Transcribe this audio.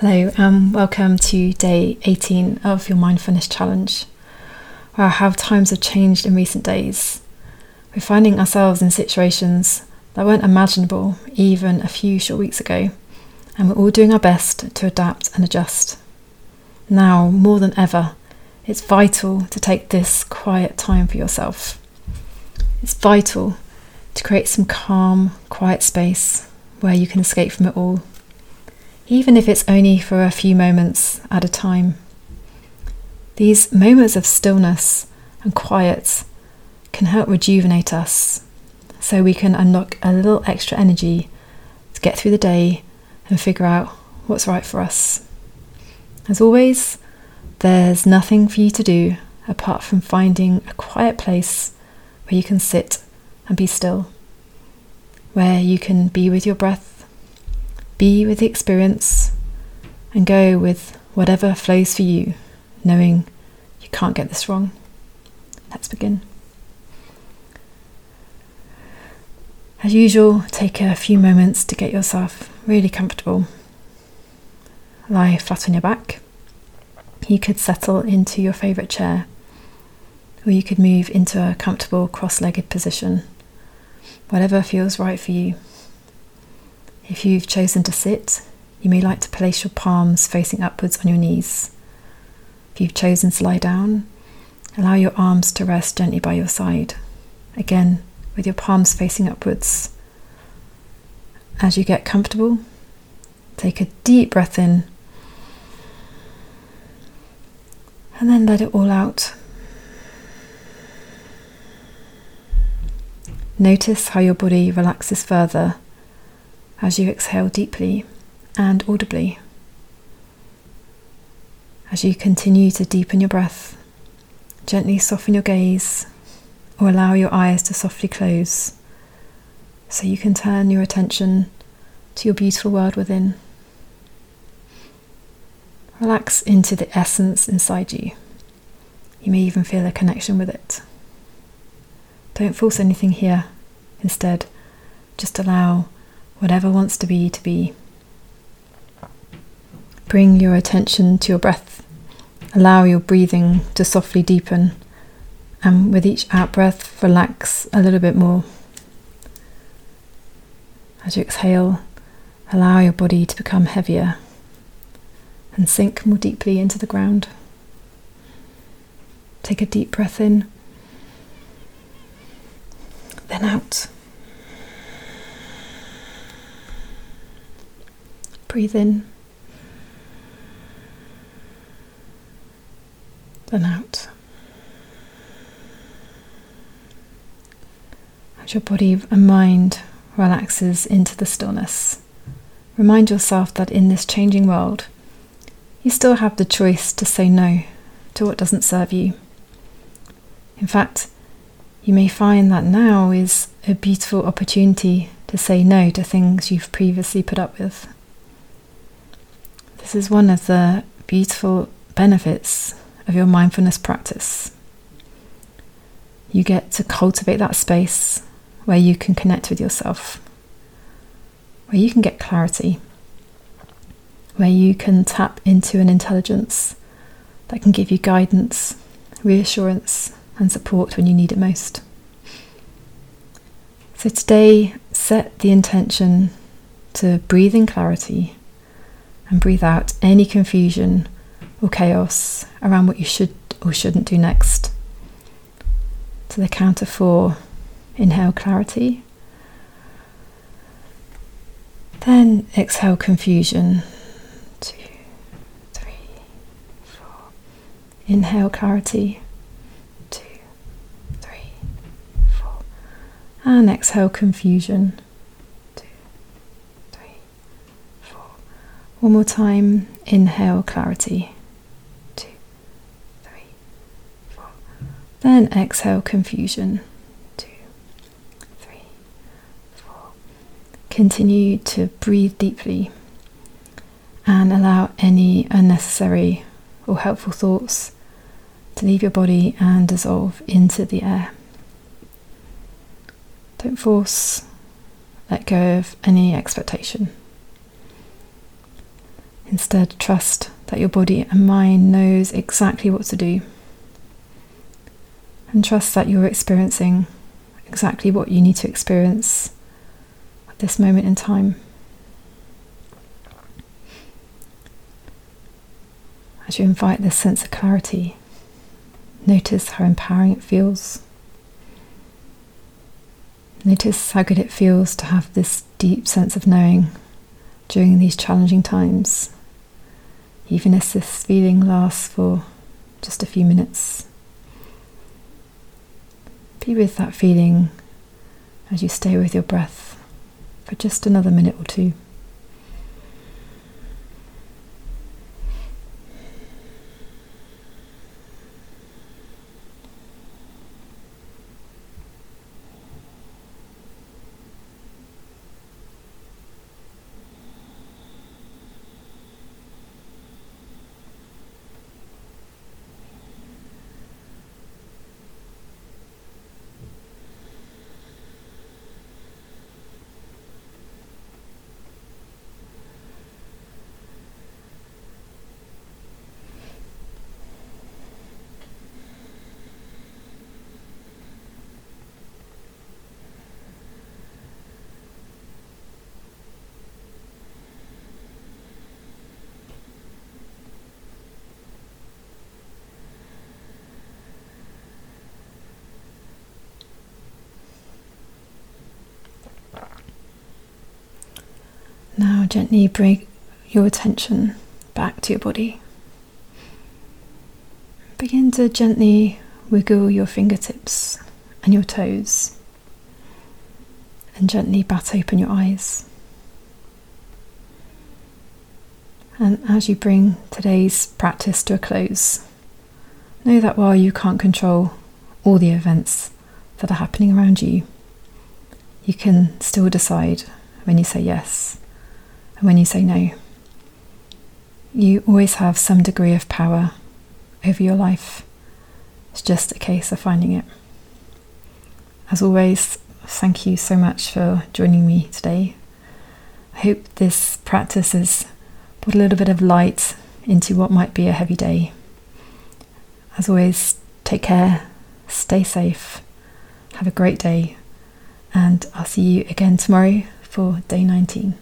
Hello, and welcome to day 18 of your mindfulness challenge. Wow, how times have changed in recent days. We're finding ourselves in situations that weren't imaginable even a few short weeks ago, and we're all doing our best to adapt and adjust. Now, more than ever, it's vital to take this quiet time for yourself. It's vital to create some calm, quiet space where you can escape from it all even if it's only for a few moments at a time. These moments of stillness and quiet can help rejuvenate us so we can unlock a little extra energy to get through the day and figure out what's right for us. As always, there's nothing for you to do apart from finding a quiet place where you can sit and be still, where you can be with your breath be with the experience and go with whatever flows for you, knowing you can't get this wrong. Let's begin. As usual, take a few moments to get yourself really comfortable. Lie flat on your back. You could settle into your favourite chair, or you could move into a comfortable cross legged position, whatever feels right for you. If you've chosen to sit, you may like to place your palms facing upwards on your knees. If you've chosen to lie down, allow your arms to rest gently by your side, again with your palms facing upwards. As you get comfortable, take a deep breath in and then let it all out. Notice how your body relaxes further as you exhale deeply and audibly. As you continue to deepen your breath, gently soften your gaze or allow your eyes to softly close so you can turn your attention to your beautiful world within. Relax into the essence inside you. You may even feel a connection with it. Don't force anything here. Instead, just allow whatever wants to be to be. Bring your attention to your breath. Allow your breathing to softly deepen, and with each out breath, relax a little bit more. As you exhale, allow your body to become heavier and sink more deeply into the ground. Take a deep breath in, then out. Breathe in. Then out. As your body and mind relaxes into the stillness, remind yourself that in this changing world, you still have the choice to say no to what doesn't serve you. In fact, you may find that now is a beautiful opportunity to say no to things you've previously put up with. This is one of the beautiful benefits of your mindfulness practice. You get to cultivate that space where you can connect with yourself, where you can get clarity, where you can tap into an intelligence that can give you guidance, reassurance, and support when you need it most. So today, set the intention to breathe in clarity and breathe out any confusion or chaos around what you should or shouldn't do next. To the count of four, inhale clarity. Then exhale confusion. Two, three, four. Inhale clarity. Two, three, four. And exhale confusion. One more time, inhale clarity. Two, three, four. Then exhale confusion. Two, three, four. Continue to breathe deeply and allow any unnecessary or helpful thoughts to leave your body and dissolve into the air. Don't force, let go of any expectation. Instead, trust that your body and mind knows exactly what to do. And trust that you're experiencing exactly what you need to experience at this moment in time. As you invite this sense of clarity, notice how empowering it feels. Notice how good it feels to have this deep sense of knowing during these challenging times, even if this feeling lasts for just a few minutes. Be with that feeling as you stay with your breath for just another minute or two. Now, gently bring your attention back to your body. Begin to gently wiggle your fingertips and your toes, and gently bat open your eyes. And as you bring today's practice to a close, know that while you can't control all the events that are happening around you, you can still decide when you say yes when you say no. You always have some degree of power over your life. It's just a case of finding it. As always, thank you so much for joining me today. I hope this practice has put a little bit of light into what might be a heavy day. As always, take care, stay safe, have a great day, and I'll see you again tomorrow for day 19.